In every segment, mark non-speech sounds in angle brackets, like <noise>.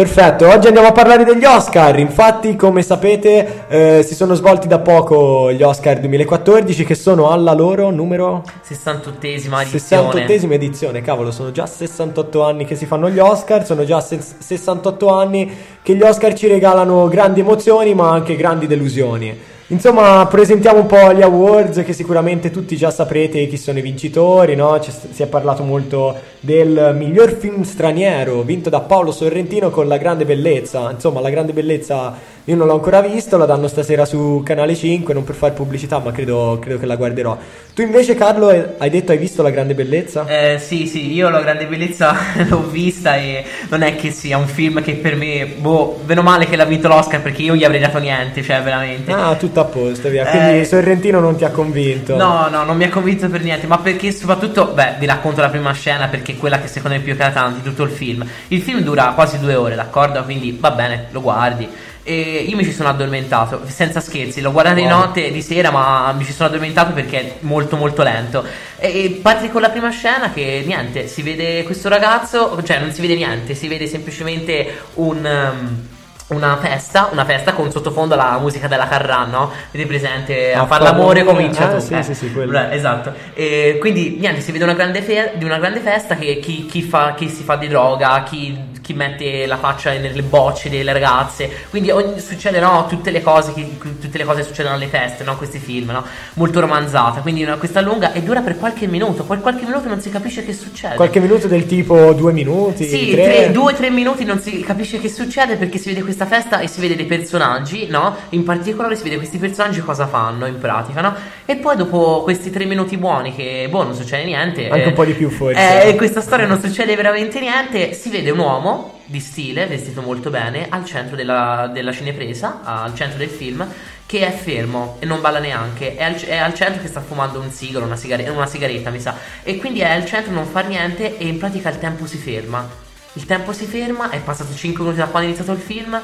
Perfetto, oggi andiamo a parlare degli Oscar. Infatti, come sapete, eh, si sono svolti da poco gli Oscar 2014 che sono alla loro numero 68esima edizione. 68esima edizione, cavolo, sono già 68 anni che si fanno gli Oscar, sono già 68 anni che gli Oscar ci regalano grandi emozioni, ma anche grandi delusioni. Insomma, presentiamo un po' gli awards che sicuramente tutti già saprete chi sono i vincitori, no? C'è, si è parlato molto del miglior film straniero vinto da Paolo Sorrentino con La Grande Bellezza. Insomma, La Grande Bellezza io non l'ho ancora visto, la danno stasera su Canale 5, non per fare pubblicità, ma credo, credo che la guarderò. Tu invece, Carlo, hai detto hai visto La Grande Bellezza? Eh, sì, sì, io La Grande Bellezza <laughs> l'ho vista e non è che sia un film che per me, boh, meno male che l'ha vinto l'Oscar perché io gli avrei dato niente, cioè veramente. Ah, tutto a posto, via. Quindi eh, Sorrentino non ti ha convinto. No, no, non mi ha convinto per niente, ma perché soprattutto, beh, vi racconto la prima scena perché è quella che secondo me è più eclatante di tutto il film. Il film dura quasi due ore, d'accordo? Quindi va bene, lo guardi e io mi ci sono addormentato, senza scherzi, l'ho guardato wow. di notte, di sera, ma mi ci sono addormentato perché è molto molto lento. E, e parte con la prima scena che niente, si vede questo ragazzo, cioè non si vede niente, si vede semplicemente un... Um, una festa, una festa con sottofondo la musica della Carran, no? Vedi presente? A, a far l'amore comincia ah, tu. Sì, eh. sì, sì, quello. Esatto. E quindi niente, si vede una grande, fe- di una grande festa che chi, chi, fa, chi si fa di droga, chi chi mette la faccia nelle bocce delle ragazze. Quindi ogni, succede, no? Tutte le cose che tutte le cose succedono alle feste, no? Questi film, no? Molto romanzata. Quindi no, questa lunga e dura per qualche minuto. Poi qualche minuto non si capisce che succede. Qualche minuto del tipo due minuti? Sì, tre. Tre, due tre minuti non si capisce che succede perché si vede questa festa e si vede dei personaggi, no? In particolare si vede questi personaggi cosa fanno in pratica, no? E poi dopo questi tre minuti buoni che, boh, non succede niente. Anche eh, un po' di più forse. Eh, questa storia non succede veramente niente. Si vede un uomo di stile, vestito molto bene, al centro della, della cinepresa, al centro del film, che è fermo e non balla neanche, è al, è al centro che sta fumando un sigaro, una, sigare, una sigaretta mi sa, e quindi è al centro, non fa niente e in pratica il tempo si ferma. Il tempo si ferma, è passato 5 minuti da quando è iniziato il film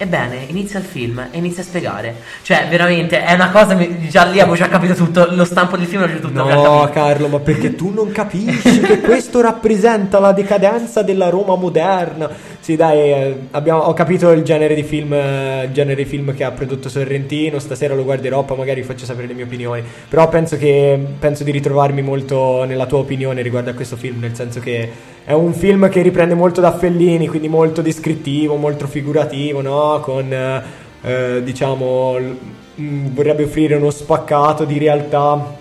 Ebbene, inizia il film e inizia a spiegare. Cioè, veramente, è una cosa. Già lì avevo già capito tutto. Lo stampo del film già tutto No, Carlo, ma perché tu non capisci che <laughs> questo rappresenta la decadenza della Roma moderna? Sì, dai, eh, abbiamo, ho capito il genere di film, eh, genere di film che ha prodotto Sorrentino. Stasera lo guarderò, poi magari vi faccio sapere le mie opinioni. Però penso che penso di ritrovarmi molto nella tua opinione riguardo a questo film, nel senso che è un film che riprende molto da Fellini, quindi molto descrittivo, molto figurativo, no? Con eh, eh diciamo mm, vorrebbe offrire uno spaccato di realtà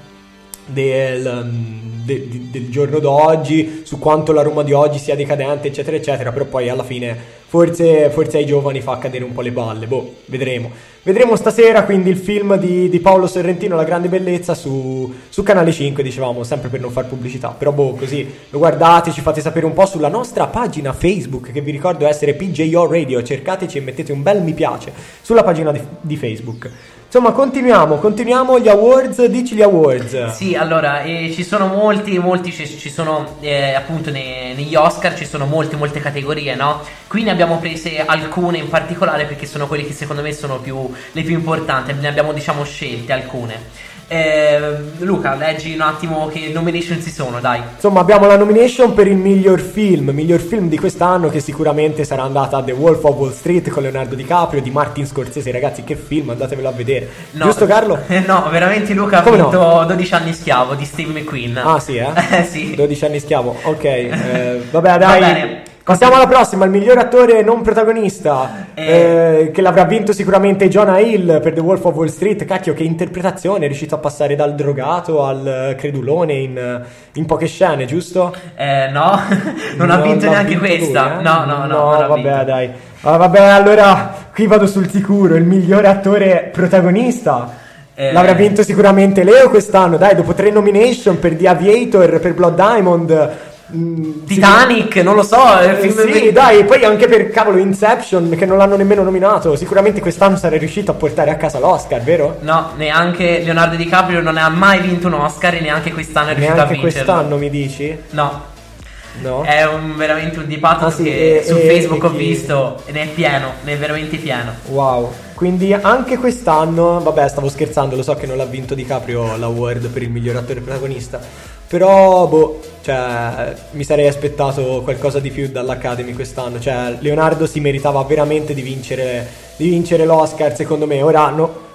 del, mm, de, de, del giorno d'oggi, su quanto la Roma di oggi sia decadente, eccetera, eccetera, però poi alla fine forse, forse ai giovani fa cadere un po' le balle, boh, vedremo. Vedremo stasera quindi il film di, di Paolo Sorrentino, La grande bellezza, su, su, Canale 5, dicevamo, sempre per non far pubblicità, però boh, così lo guardate, ci fate sapere un po' sulla nostra pagina Facebook, che vi ricordo essere PJO Radio, cercateci e mettete un bel mi piace sulla pagina di, di Facebook. Insomma, continuiamo, continuiamo gli awards, dici gli awards. Sì, allora, eh, ci sono molti, molti, ci, ci sono eh, appunto nei, negli Oscar, ci sono molte, molte categorie, no? Qui ne abbiamo prese alcune in particolare perché sono quelle che secondo me sono più, le più importanti, ne abbiamo diciamo scelte alcune. Eh, Luca, leggi un attimo che nomination ci sono, dai. Insomma, abbiamo la nomination per il miglior film, miglior film di quest'anno che sicuramente sarà andata a The Wolf of Wall Street con Leonardo DiCaprio di Martin Scorsese. Ragazzi, che film, andatevelo a vedere. No, Giusto Carlo? <laughs> no, veramente Luca Come ha vinto no? 12 anni schiavo di Steve McQueen. Ah, sì, eh? eh <laughs> sì. 12 anni schiavo. Ok, <laughs> eh, vabbè, dai. Va bene. Passiamo alla prossima, il miglior attore non protagonista, eh. Eh, che l'avrà vinto sicuramente Jonah Hill per The Wolf of Wall Street. Cacchio, che interpretazione, è riuscito a passare dal drogato al credulone in, in poche scene, giusto? Eh, no, <laughs> non no, ha vinto neanche vinto questa. Lui, eh? No, no, no. No, vabbè, vinto. dai. Ah, vabbè, allora qui vado sul sicuro, il migliore attore protagonista. Eh. L'avrà vinto sicuramente Leo quest'anno, dai, dopo tre nomination per The Aviator, per Blood Diamond, Titanic, sì. non lo so. Eh, film sì, di... dai, poi anche per cavolo Inception, che non l'hanno nemmeno nominato. Sicuramente quest'anno sarei riuscito a portare a casa l'Oscar, vero? No, neanche Leonardo DiCaprio non ha mai vinto un Oscar e neanche quest'anno è riuscito neanche a vincere. quest'anno mi dici? No. No. È un, veramente un dibattito Ah, sì, che e- su e- Facebook e ho visto e ne è pieno, ne è veramente pieno. Wow. Quindi anche quest'anno, vabbè, stavo scherzando, lo so che non l'ha vinto DiCaprio l'award per il miglior attore protagonista, però boh, cioè, mi sarei aspettato qualcosa di più dall'Academy quest'anno, cioè Leonardo si meritava veramente di vincere, di vincere l'Oscar, secondo me. Ora no,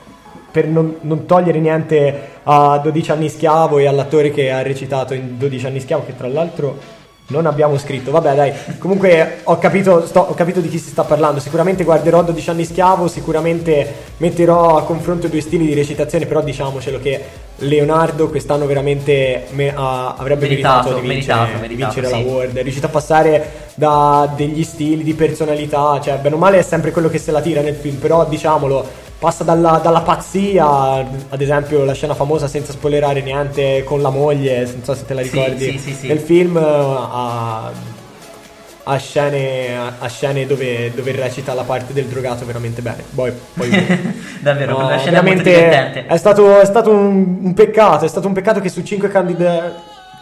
per non, non togliere niente a 12 anni schiavo e all'attore che ha recitato in 12 anni schiavo, che tra l'altro non abbiamo scritto. Vabbè, dai, comunque ho capito, sto- ho capito di chi si sta parlando. Sicuramente guarderò 12 anni schiavo, sicuramente metterò a confronto due stili di recitazione, però diciamocelo che Leonardo quest'anno veramente me- ha- avrebbe meritato, Meritato, di vincere, meritato, meritato, vincere sì. l'award. È riuscito a passare da degli stili di personalità, cioè bene o male è sempre quello che se la tira nel film, però diciamolo, passa dalla, dalla pazzia, ad esempio la scena famosa senza spoilerare niente con la moglie, non so se te la ricordi, sì, sì, sì. nel film eh, a, a scene, a- scene dove, dove recita la parte del drogato veramente bene. Poi, poi <laughs> Davvero, No, scena molto veramente divertente. è stato, è stato un, un peccato, è stato un peccato che su cinque, candida-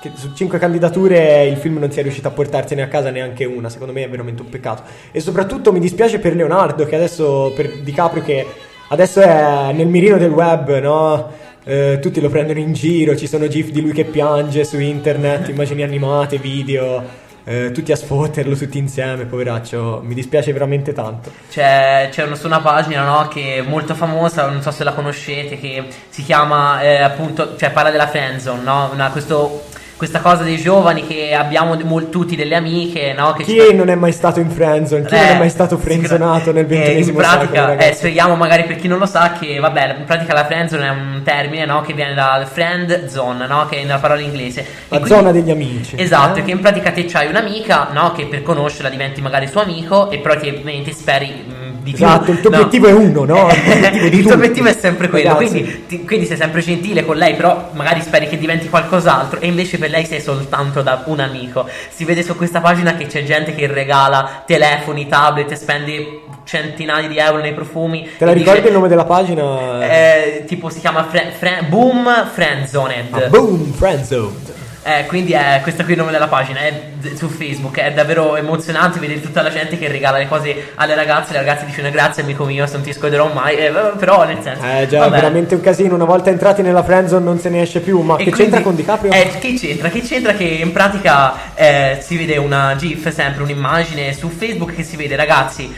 che su cinque candidature il film non sia riuscito a portarsene a casa neanche una, secondo me è veramente un peccato. E soprattutto mi dispiace per Leonardo, che adesso, per DiCaprio che adesso è nel mirino del web, no? Eh, tutti lo prendono in giro, ci sono gif di lui che piange su internet, immagini animate, video, eh, tutti a sfotterlo tutti insieme, poveraccio, mi dispiace veramente tanto. C'è, c'è una, una pagina no, che è molto famosa, non so se la conoscete, che si chiama eh, appunto, cioè parla della friendzone, no? Una- questo- questa cosa dei giovani che abbiamo mol- tutti delle amiche, no? Che ci- Chi non è mai stato in friendzone? Chi non è mai stato friendzonato nel Eh, XXI in pratica, secolo? eh, spieghiamo magari per chi non lo sa che, vabbè, in pratica la friendzone è un termine, no? Che viene dal friend zone, no? Che è una parola inglese. La quindi- zona degli amici. Esatto, Eh? che in pratica te c'hai un'amica, no? Che per conoscerla diventi magari suo amico e però ti ovviamente speri di più. Esatto, il tuo no? obiettivo è uno, no? L'obiettivo <laughs> il tuo obiettivo è sempre quello, quindi, ti- quindi sei sempre gentile con lei, però magari speri che diventi qualcos'altro e invece per lei sei soltanto da un amico. Si vede su questa pagina che c'è gente che regala telefoni, tablet, spende centinaia di euro nei profumi. Te la ricordi dice- il nome della pagina? eh, tipo si chiama Fre- Fre- Boom Friendzoned. Ah, boom, friendzone. Eh, quindi è questo qui è il nome della pagina, è d- su Facebook, è davvero emozionante vedere tutta la gente che regala le cose alle ragazze, le ragazze dicono grazie amico mio, non ti scorderò mai, eh, però nel senso... Eh già, vabbè. è veramente un casino. Una volta entrati nella friendzone non se ne esce più. Ma E che quindi- c'entra con DiCaprio? Eh, che c'entra? Che c'entra che in pratica eh, si vede una GIF, sempre un'immagine su Facebook che si vede ragazzi,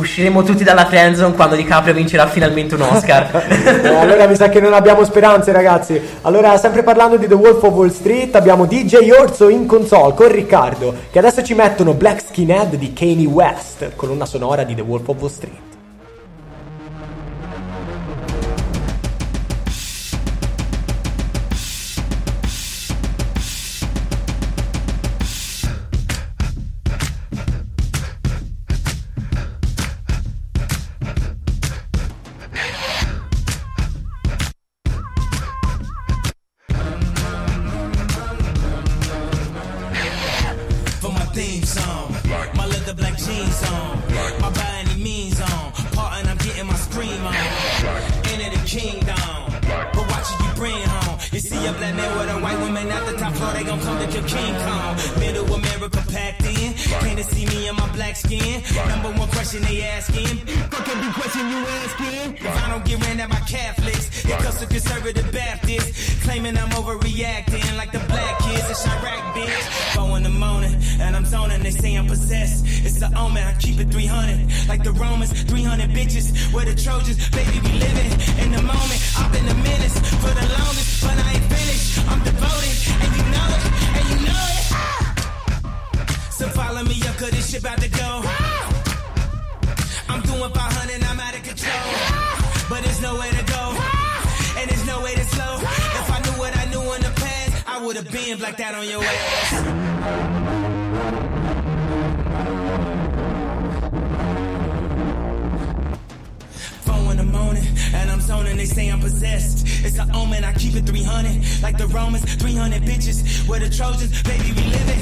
usciremo tutti dalla friendzone quando DiCaprio vincerà finalmente un Oscar. <laughs> Eh, allora mi sa che non abbiamo speranze, ragazzi. Allora, sempre parlando di The Wolf of Wall Street, abbiamo DJ Orso in console con Riccardo, che adesso ci mettono Black Skinhead di Kanye West, colonna sonora di The Wolf of Wall Street. Skin. Number one question they asking. Fuck every question you asking. If I don't get ran at by Catholics, it comes to conservative Baptists. Claiming I'm overreacting like the black kids in Chirac, bitch. Four in the morning, and I'm zoning, they say I'm possessed. It's the omen, I keep it 300. Like the Romans, 300 bitches. Where the Trojans, baby, we living in the moment. I've been a menace for the longest, but I ain't finished. I'm devoted, and you So follow me up, cause this shit about to go. I'm doing 500, I'm out of control. But there's nowhere to go, and there's no way to slow. If I knew what I knew in the past, I would have been like that on your ass. And I'm zoning, they say I'm possessed. It's an omen, I keep it 300. Like the Romans, 300 bitches. Where the Trojans, baby, we living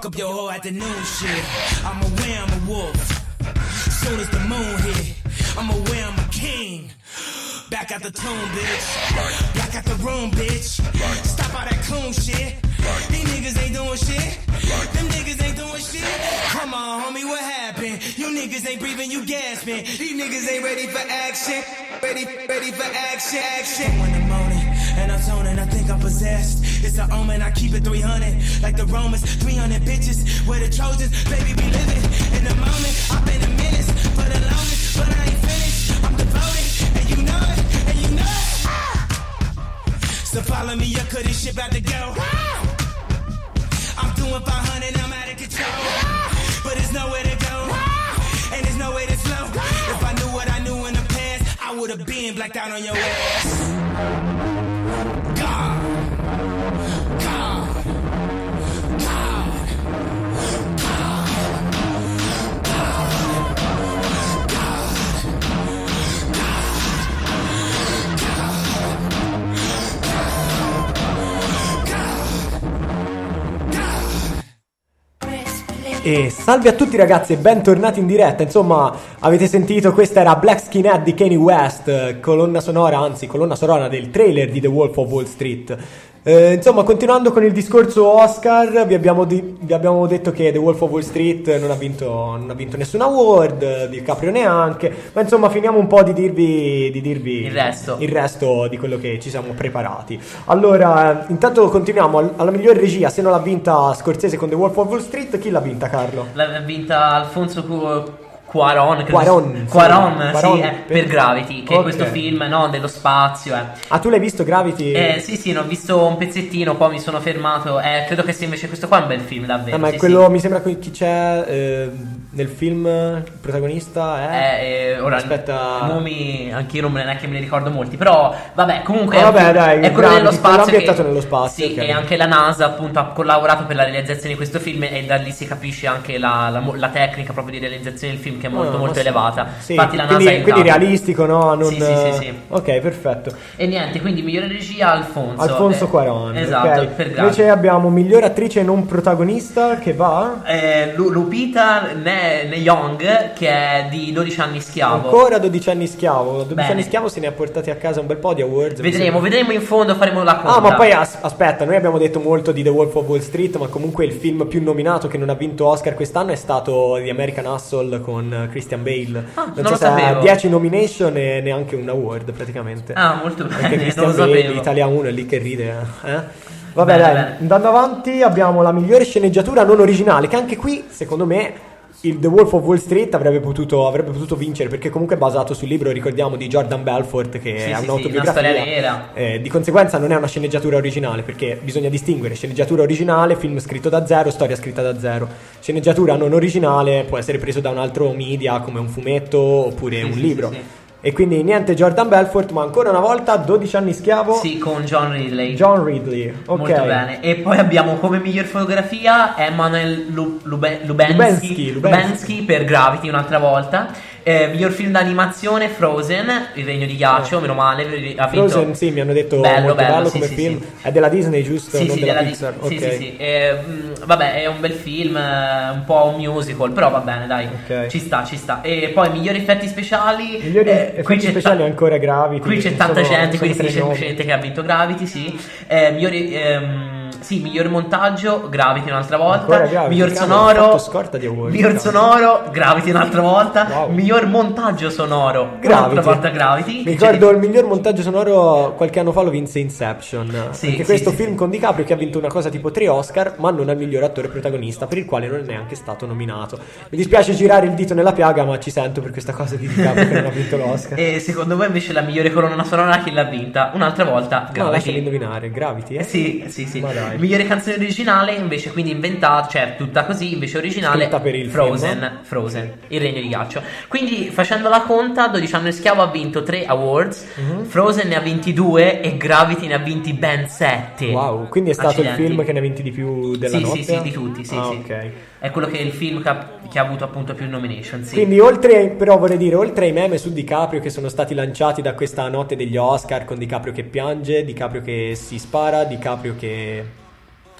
Fuck up your whole afternoon shit. I'm aware I'm a wolf. soon as the moon hit. I'm aware I'm a king. Back out the tomb, bitch. Back out the room, bitch. Stop all that coon shit. These niggas ain't doing shit. Them niggas ain't doing shit. Come on, homie, what happened? You niggas ain't breathing, you gasping. These niggas ain't ready for action. Ready, ready for action, action. In the morning, and I'm zoning, I think I'm possessed. It's an omen, I keep it 300. Like the Romans, 300 bitches. Where the Trojans, baby, be living. In the moment, I've been a menace for the longest, but I ain't finished. I'm devoted, and you know it, and you know it. Ah! So follow me up, cause this shit about to go. Ah! I'm doing 500, I'm out of control. Ah! But there's nowhere to go, and there's no way to slow. If I knew what I knew in the past, I would have been blacked out on your ass. E salve a tutti ragazzi e bentornati in diretta. Insomma, avete sentito, questa era Black Skinhead di Kanye West, eh, colonna sonora, anzi colonna sonora del trailer di The Wolf of Wall Street. Eh, insomma, continuando con il discorso Oscar, vi abbiamo, di- vi abbiamo detto che The Wolf of Wall Street non ha vinto, non ha vinto nessun award, DiCaprio neanche, ma insomma finiamo un po' di dirvi, di dirvi Il resto. il resto di quello che ci siamo preparati. Allora, intanto continuiamo al- alla miglior regia, se non l'ha vinta Scorsese con The Wolf of Wall Street, chi l'ha vinta Carlo? L'ha vinta Alfonso Cu- Cuaron, credo Cuarón, si- sì. Eh, per- per Gravity, che Ok. è questo film no, dello spazio. Eh. Ah, tu l'hai visto Gravity? Eh, sì, sì, ne ho visto un pezzettino, poi mi sono fermato. Eh, credo che sia invece questo qua è un bel film, davvero. Ah, ma è sì, quello, sì. mi sembra che chi c'è eh, nel film, il protagonista è... Eh, eh, ora, Aspetta. nomi anch'io non me ne, neanche me ne ricordo molti, però vabbè, comunque è un vabbè, film- dai, è quello quello spazio. che- nello spazio, Sì, ok. e anche la NASA appunto ha collaborato per la realizzazione di questo film e da lì si capisce anche la, la la tecnica proprio di realizzazione del film che è molto Ah, molto ma sì. elevata. Sì, Infatti la NASA quindi, aiutato. quindi realistico, no? Non, Sì, sì, sì, sì. Ok, perfetto. E niente, quindi migliore regia Alfonso. Alfonso eh, Cuarón. Esatto, ok. per Gravity. Invece abbiamo miglior attrice non protagonista che va... Eh, Lu- Lupita Ne, Ne Young che è di 12 anni schiavo. Ancora 12 anni schiavo. 12 Bene. anni schiavo se ne ha portati a casa un bel po' di awards. Vedremo, vedremo in fondo, faremo la conta. Ah, ma poi as- aspetta, noi abbiamo detto molto di The Wolf of Wall Street, ma comunque il film più nominato che non ha vinto Oscar quest'anno è stato The American Hustle con eh, Christian Bale. Ah, non non so lo sapevo. 10 nomination e neanche un award praticamente. Ah, molto Anche bene, Christian <laughs> non lo Bale. Italia 1 è lì che ride. Eh? Vabbè, Bene, dai, bene. andando avanti abbiamo la migliore sceneggiatura non originale, che anche qui, secondo me, il The Wolf of Wall Street avrebbe potuto, avrebbe potuto vincere, perché comunque è basato sul libro, ricordiamo, di Jordan Belfort, che Sì, è sì, sì, un'autobiografia. una storia vera. Eh, di conseguenza non è una sceneggiatura originale, perché bisogna distinguere sceneggiatura originale, film scritto da zero, storia scritta da zero. Sceneggiatura non originale può essere preso da un altro media, come un fumetto oppure Sì, un sì, libro. E quindi niente Jordan Belfort, ma ancora una volta 12 anni schiavo. Sì, con John Ridley. John Ridley, ok. Molto bene. E poi abbiamo come miglior fotografia Emanuel Lu- Lube- Lubensky, Lubensky, Lubensky per Gravity un'altra volta. Eh, miglior film d'animazione Frozen, Il regno di ghiaccio, meno male. Ha vinto. Frozen, sì, mi hanno detto Bello, bello, bello sì, come sì, film. sì. È della Disney, giusto? Sì, non sì, della della Pixar. Dis- sì, ok. sì, sì. Eh, mh, vabbè, è un bel film, eh, un po' un musical, però va bene, dai. Ok. Ci sta, ci sta. E poi migliori effetti speciali. Migliori eh, effetti c'è speciali ta- ancora Gravity. Qui c'è sono- tanta gente, sono quindi nomi. semplicemente che ha vinto Gravity, sì. Eh, migliori, ehm, sì, miglior montaggio, Gravity un'altra volta. Ancora miglior sonoro. scorta di award, miglior cavolo. sonoro, Gravity un'altra volta. Wow. Miglior montaggio sonoro, Gravity. un'altra volta Gravity. Mi ricordo c'è- il miglior montaggio sonoro qualche anno fa lo vinse Inception. Sì, Anche sì, questo sì, film con DiCaprio che ha vinto una cosa tipo 3 Oscar, ma non al miglior attore protagonista, per il quale non è neanche stato nominato. Mi dispiace girare il dito nella piaga, ma ci sento per questa cosa di DiCaprio che non ha vinto l'Oscar. <laughs> E secondo voi invece la migliore colonna sonora chi l'ha vinta? Un'altra volta No, Gravity. lasciami indovinare, Gravity? Eh Sì, sì, sì. Ma dai. Migliore canzone originale, invece, quindi inventata, cioè tutta così, invece originale. Scritta per il Frozen, film. Frozen, il regno di ghiaccio. Quindi, facendo la conta, 12 anni schiavo ha vinto 3 awards, Mhm. Frozen ne ha vinti 2 e Gravity ne ha vinti ben 7. Wow, quindi è stato il Accidenti. film che ne ha vinti di più della sì, notte? Sì, sì, di tutti, sì, Ah, sì. ok. È quello che è il film che ha, che ha avuto appunto più nomination, sì. Quindi oltre, però vorrei dire, oltre ai meme su DiCaprio che sono stati lanciati da questa notte degli Oscar con DiCaprio che piange, DiCaprio che si spara, DiCaprio che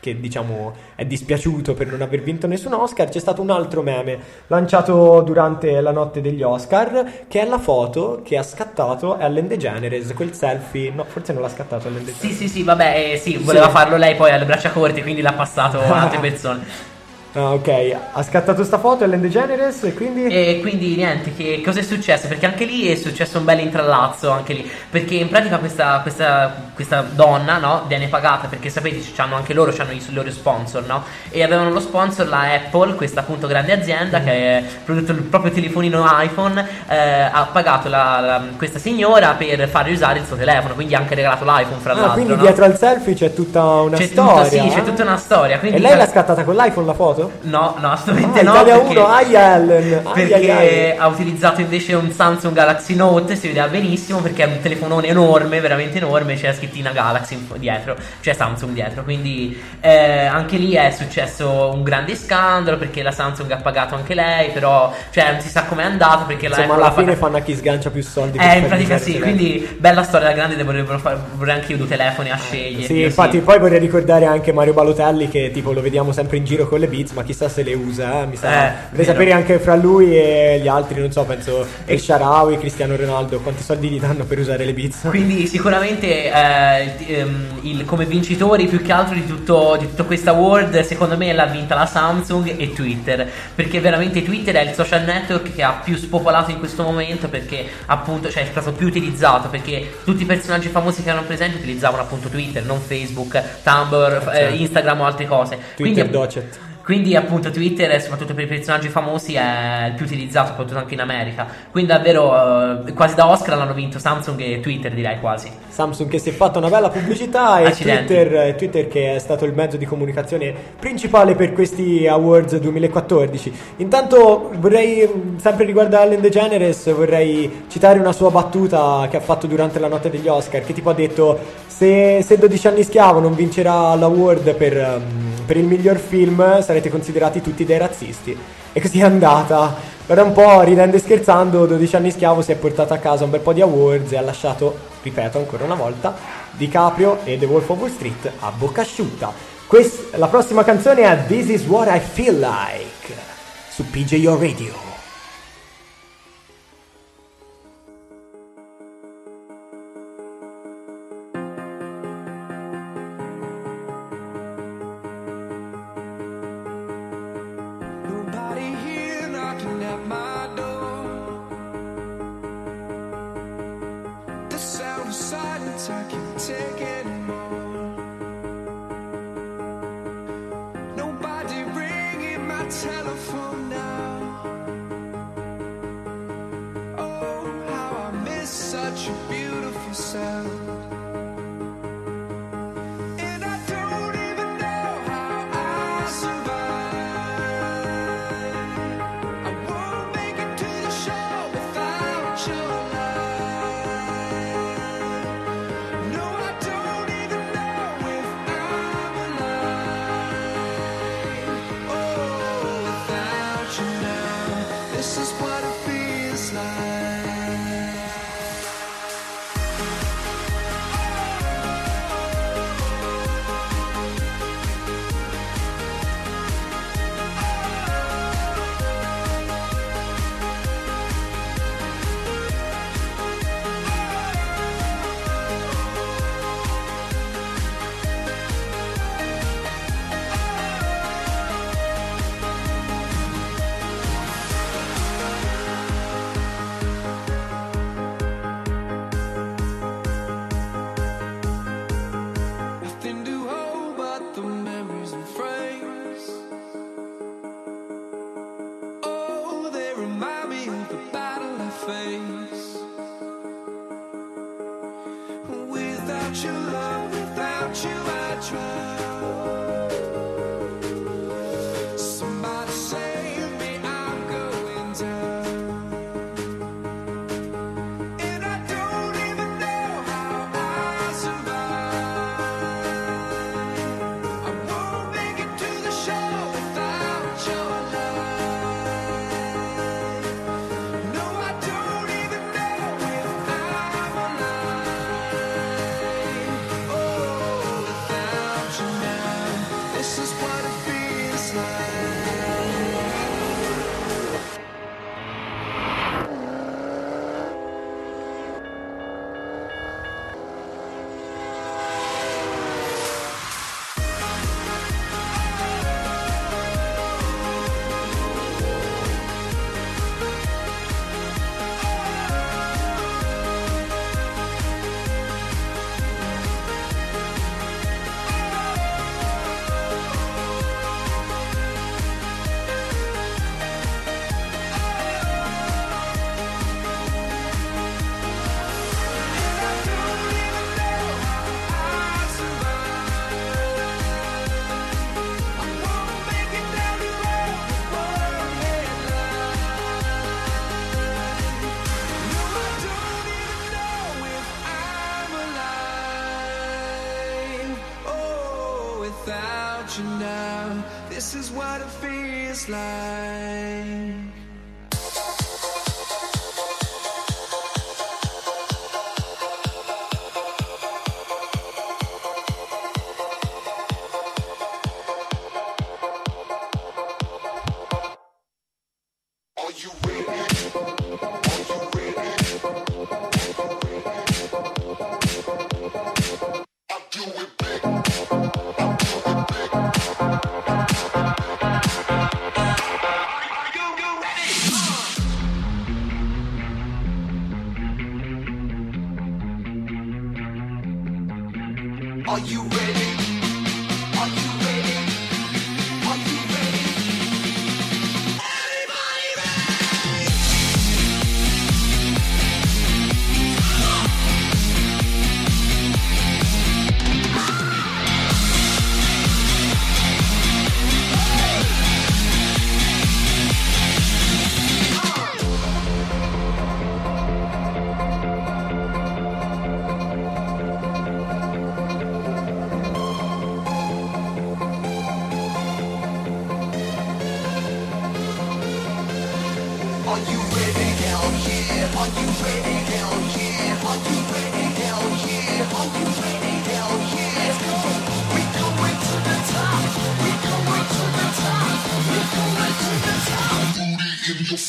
che diciamo è dispiaciuto per non aver vinto nessun Oscar, c'è stato un altro meme lanciato durante la notte degli Oscar, che è la foto che ha scattato Ellen DeGeneres, quel selfie, no, forse non l'ha scattato Ellen Sì, DeGeneres. sì, sì, vabbè, eh, sì, voleva Sì. farlo lei poi alle braccia corte, quindi l'ha passato a altre <laughs> persone. Ah, ok, ha scattato sta foto Ellen DeGeneres e quindi... E quindi niente, che cosa è successo? Perché anche lì è successo un bel intrallazzo, anche lì. Perché in pratica questa, questa, questa donna, no, viene pagata, perché sapete, hanno anche loro, hanno i loro sponsor, no? E avevano lo sponsor, la Apple, questa appunto grande azienda che ha prodotto il proprio telefonino iPhone, eh, ha pagato la- la- questa signora per farle usare il suo telefono, quindi ha anche regalato l'iPhone fra Ah, l'altro. quindi no? dietro al selfie c'è tutta una C'è storia. tutta, sì, c'è eh? tutta una storia. Quindi E lei l'ha scattata con l'iPhone la foto? No, no, assolutamente Ah, no. Italia perché- 1, aia Ellen, ai, perché ai, ai. ha utilizzato invece un Samsung Galaxy Note, si vedeva benissimo perché è un telefonone enorme, veramente enorme, c'è scrittina Galaxy dietro, c'è Samsung dietro, quindi eh, anche lì è successo un grande scandalo perché la Samsung ha pagato anche lei, però cioè non si sa com'è andato perché la Insomma, Apple alla fine fanno a chi sgancia più soldi. Eh, in pratica sì, quindi bella storia da grande, fare, vorrei anche io due telefoni a scegliere. Sì, infatti poi vorrei ricordare anche Mario Balotelli che tipo lo vediamo sempre in giro con le Beats, ma chissà se le usa, eh, mi sa. Eh, vorrei sapere anche fra lui e gli altri, non so, penso e Sharawi, Cristiano Ronaldo, quanti soldi gli danno per usare le Beats. Quindi sicuramente eh, il- ehm, il- come vincitori più che altro di tutto, di tutto questo award secondo me l'ha vinta la Samsung e Twitter perché veramente Twitter è il social network che ha più spopolato in questo momento perché appunto cioè è stato più utilizzato perché tutti i personaggi famosi che erano presenti utilizzavano appunto Twitter non Facebook, Tumblr, f- eh, certo. Instagram o altre cose Twitter Quindi- Docet. Quindi appunto Twitter, eh, soprattutto per i personaggi famosi, è il più utilizzato, soprattutto anche in America. Quindi davvero eh, quasi da Oscar l'hanno vinto Samsung e Twitter direi quasi. Samsung che si è fatta una bella pubblicità e. Twitter, e Twitter che è stato il mezzo di comunicazione principale per questi awards 2014. Intanto vorrei, sempre riguardo a Ellen DeGeneres, vorrei citare una sua battuta che ha fatto durante la notte degli Oscar, che tipo ha detto se, se 12 anni schiavo non vincerà l'award per, ehm, per il miglior film sarete considerati tutti dei razzisti. E così è andata. Ora un po' ridendo e scherzando, 12 anni schiavo si è portato a casa un bel po' di awards e ha lasciato, ripeto ancora una volta, DiCaprio e The Wolf of Wall Street a bocca asciutta. Quest- la prossima canzone è This Is What I Feel Like su PJO Radio. Without your love, without you, I drown. fly.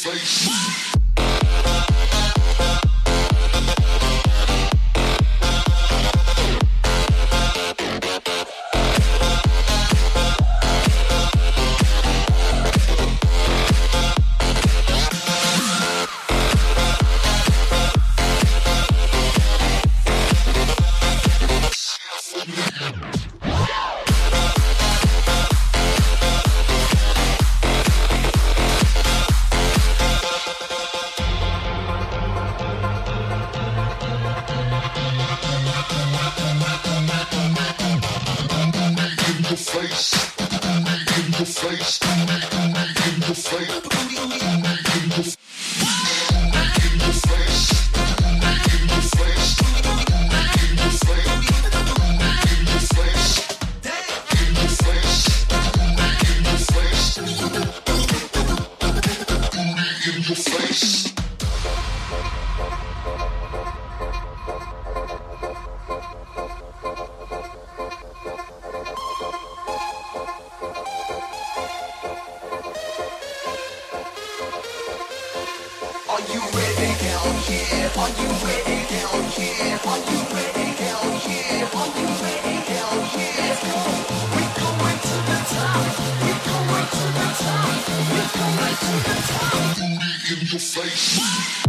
Face. Your face.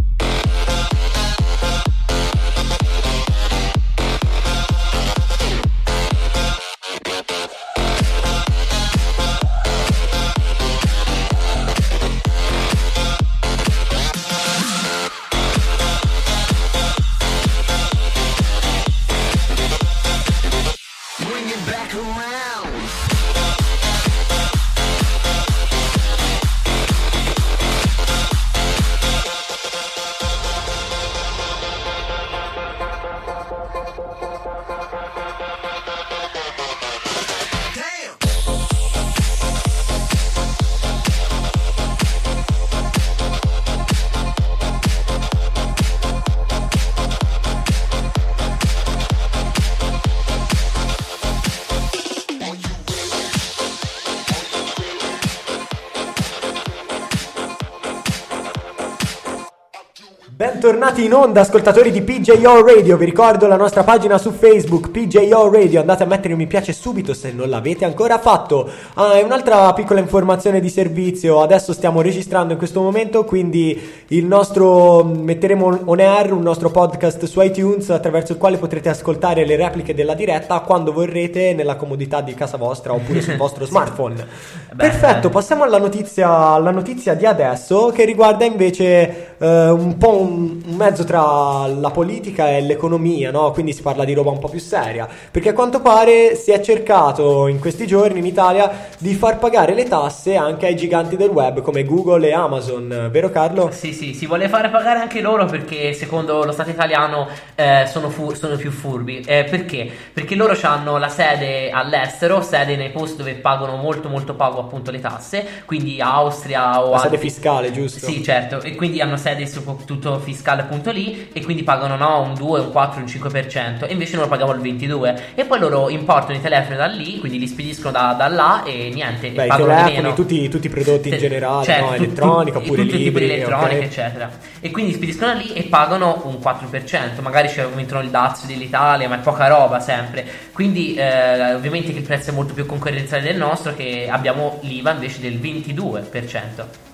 Bentornati in onda, ascoltatori di PJO Radio. Vi ricordo la nostra pagina su Facebook, PJO Radio. Andate a mettere un mi piace subito se non l'avete ancora fatto. Ah, e un'altra piccola informazione di servizio. Adesso stiamo registrando in questo momento, quindi il nostro metteremo on air un nostro podcast su iTunes attraverso il quale potrete ascoltare le repliche della diretta quando vorrete nella comodità di casa vostra oppure sul vostro <laughs> smartphone. Perfetto, passiamo alla notizia, alla notizia di adesso che riguarda invece eh, un po' un un, un mezzo tra la politica e l'economia, no? Quindi si parla di roba un po' più seria. Perché a quanto pare si è cercato in questi giorni in Italia di far pagare le tasse anche ai giganti del web come Google e Amazon, vero Carlo? Sì, sì, si vuole fare pagare anche loro perché secondo lo Stato italiano eh, sono, fu- sono più furbi. Eh, perché? Perché loro hanno la sede all'estero, sede nei posti dove pagano molto molto poco appunto le tasse, quindi Austria o La sede altri- fiscale, giusto? Sì, certo, e quindi hanno sede soprattutto appunto lì e quindi pagano no, un 2, un 4, un 5% e invece noi paghiamo il 22 e poi loro importano i telefoni da lì, quindi li spediscono da, da là e niente, Beh, e i pagano telefoni, meno. tutti, tutti i prodotti in generale, certo, no? tu- elettronica, tu- oppure tutti libri, elettronica, ok? eccetera. E quindi spediscono lì e pagano un 4%, magari ci aumentano il dazio dell'Italia, ma è poca roba sempre. Quindi eh, ovviamente che il prezzo è molto più concorrenziale del nostro, che abbiamo l'IVA invece del 22%.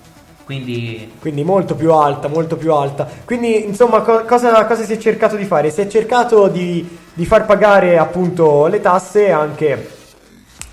Quindi Quindi molto più alta, molto più alta. Quindi, insomma, co- cosa, cosa si è cercato di fare? Si è cercato di, di far pagare appunto le tasse anche,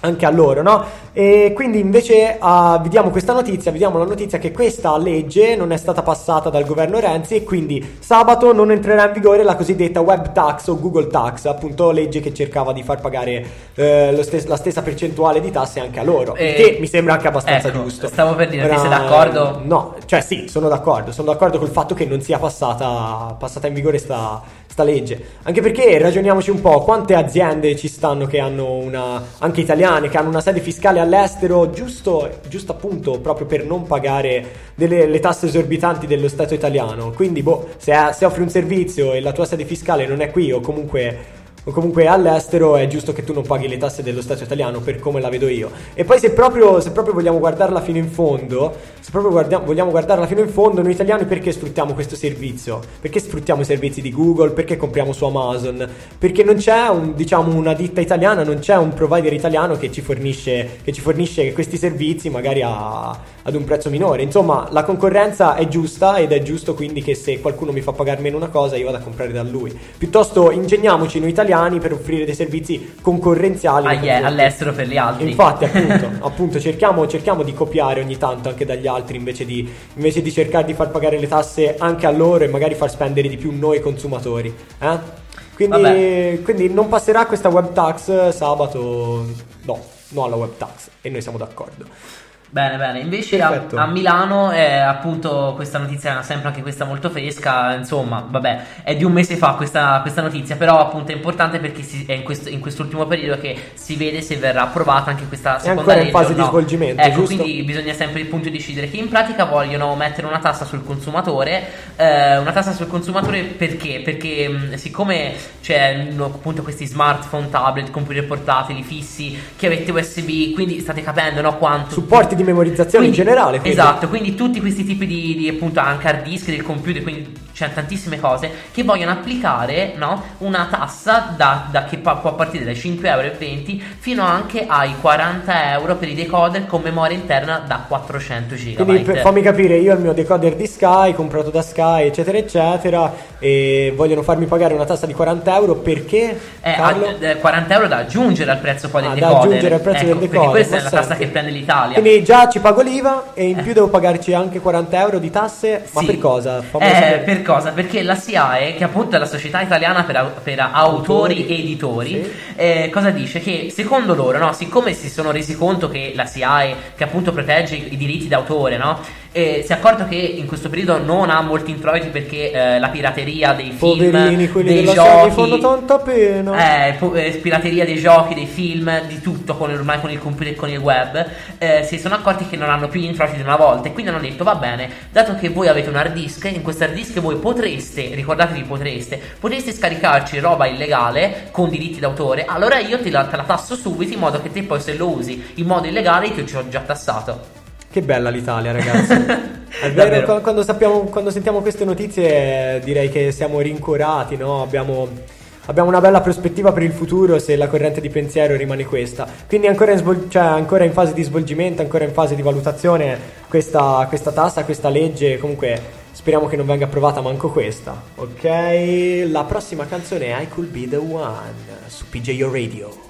anche a loro, no? E quindi invece ah, vediamo questa notizia, vediamo la notizia che questa legge non è stata passata dal governo Renzi e quindi sabato non entrerà in vigore la cosiddetta web tax o Google tax, appunto legge che cercava di far pagare eh, lo stes- la stessa percentuale di tasse anche a loro, Eh, che mi sembra anche abbastanza ecco, giusto. stavo per dire, Ora, sei d'accordo? No, cioè sì, sono d'accordo, sono d'accordo col fatto che non sia passata, passata in vigore sta, sta legge. Anche perché ragioniamoci un po', quante aziende ci stanno che hanno una, anche italiane, che hanno una sede fiscale all'estero, giusto, giusto appunto proprio per non pagare delle, le tasse esorbitanti dello Stato italiano. Quindi, boh, se, se offri un servizio e la tua sede fiscale non è qui o comunque o comunque all'estero è giusto che tu non paghi le tasse dello Stato italiano per come la vedo io. E poi se proprio, se proprio vogliamo guardarla fino in fondo, se proprio guardiamo- vogliamo guardarla fino in fondo, noi italiani perché sfruttiamo questo servizio? Perché sfruttiamo i servizi di Google? Perché compriamo su Amazon? Perché non c'è un, diciamo, una ditta italiana, non c'è un provider italiano che ci fornisce, che ci fornisce questi servizi magari a- ad un prezzo minore. Insomma, la concorrenza è giusta ed è giusto quindi che se qualcuno mi fa pagare meno una cosa io vado a comprare da lui. Piuttosto ingegniamoci noi italiani per offrire dei servizi concorrenziali. agli- confronti- all'estero per gli altri. Infatti, <laughs> appunto, appunto cerchiamo, cerchiamo di copiare ogni tanto anche dagli altri invece di, invece di cercare di far pagare le tasse anche a loro e magari far spendere di più noi consumatori. eh? Quindi, quindi non passerà questa web tax sabato. No, no alla web tax. E noi siamo d'accordo. Bene, bene. Invece a, a Milano è appunto questa notizia, sempre anche questa molto fresca. Insomma, vabbè, è di un mese fa questa, questa notizia, però appunto è importante perché si- è in, questo- in quest'ultimo periodo che si vede se verrà approvata anche questa seconda ancora in legge fase o di no. svolgimento, Ecco, giusto? quindi bisogna sempre il punto di decidere che in pratica vogliono mettere una tassa sul consumatore. eh, una tassa sul consumatore perché? Perché mh, siccome c'è mh, appunto questi smartphone, tablet, computer portatili fissi, chiavette USB, quindi state capendo no, quanto Supporti di memorizzazione quindi- in generale. Quindi. Esatto, quindi tutti questi tipi di, di, appunto anche hard disk del computer, quindi c'è tantissime cose che vogliono applicare no, una tassa da, da che pa- può partire dai 5,20 euro fino anche ai 40 euro per i decoder con memoria interna da 400 GB. Quindi per- fammi capire, io ho il mio decoder di Sky, comprato da Sky, eccetera, eccetera, e vogliono farmi pagare una tassa di 40 euro perché? Eh, Carlo? a- eh, 40 euro da aggiungere al prezzo poi del Ah, da decoder. aggiungere al prezzo Ecco, del Perché decoder, questa è la tassa che prende l'Italia. Quindi già ci pago l'IVA e in più devo pagarci anche 40 euro di tasse, ma Sì. per cosa? Eh, per cosa? Perché la SIAE, che appunto è la società italiana per, per autori Autori. e editori, Sì. eh, cosa dice? Che secondo loro, no, siccome si sono resi conto che la SIAE, che appunto protegge i diritti d'autore, no, eh, si è accorto che in questo periodo non ha molti introiti perché eh, la pirateria dei film, Poverini, quelli dei giochi, fanno tanta pena. eh, po- eh, pirateria dei giochi, dei film, di tutto con, ormai con il computer e con il web, eh, si sono accorti che non hanno più gli introiti di una volta e quindi hanno detto va bene, dato che voi avete un hard disk, in questo hard disk voi potreste, ricordatevi potreste, potreste scaricarci roba illegale con diritti d'autore, allora io te la, te la tasso subito in modo che te poi se lo usi in modo illegale io ti ho già tassato. Che bella l'Italia, ragazzi. <laughs> È vero, Davvero. qua- quando, sappiamo- quando sentiamo queste notizie direi che siamo rincuorati, no? Abbiamo, abbiamo una bella prospettiva per il futuro se la corrente di pensiero rimane questa. Quindi ancora in, svol- cioè, ancora in fase di svolgimento, ancora in fase di valutazione questa, questa tassa, questa legge, comunque speriamo che non venga approvata manco questa. Ok, la prossima canzone è I Could Be The One su PJO Radio.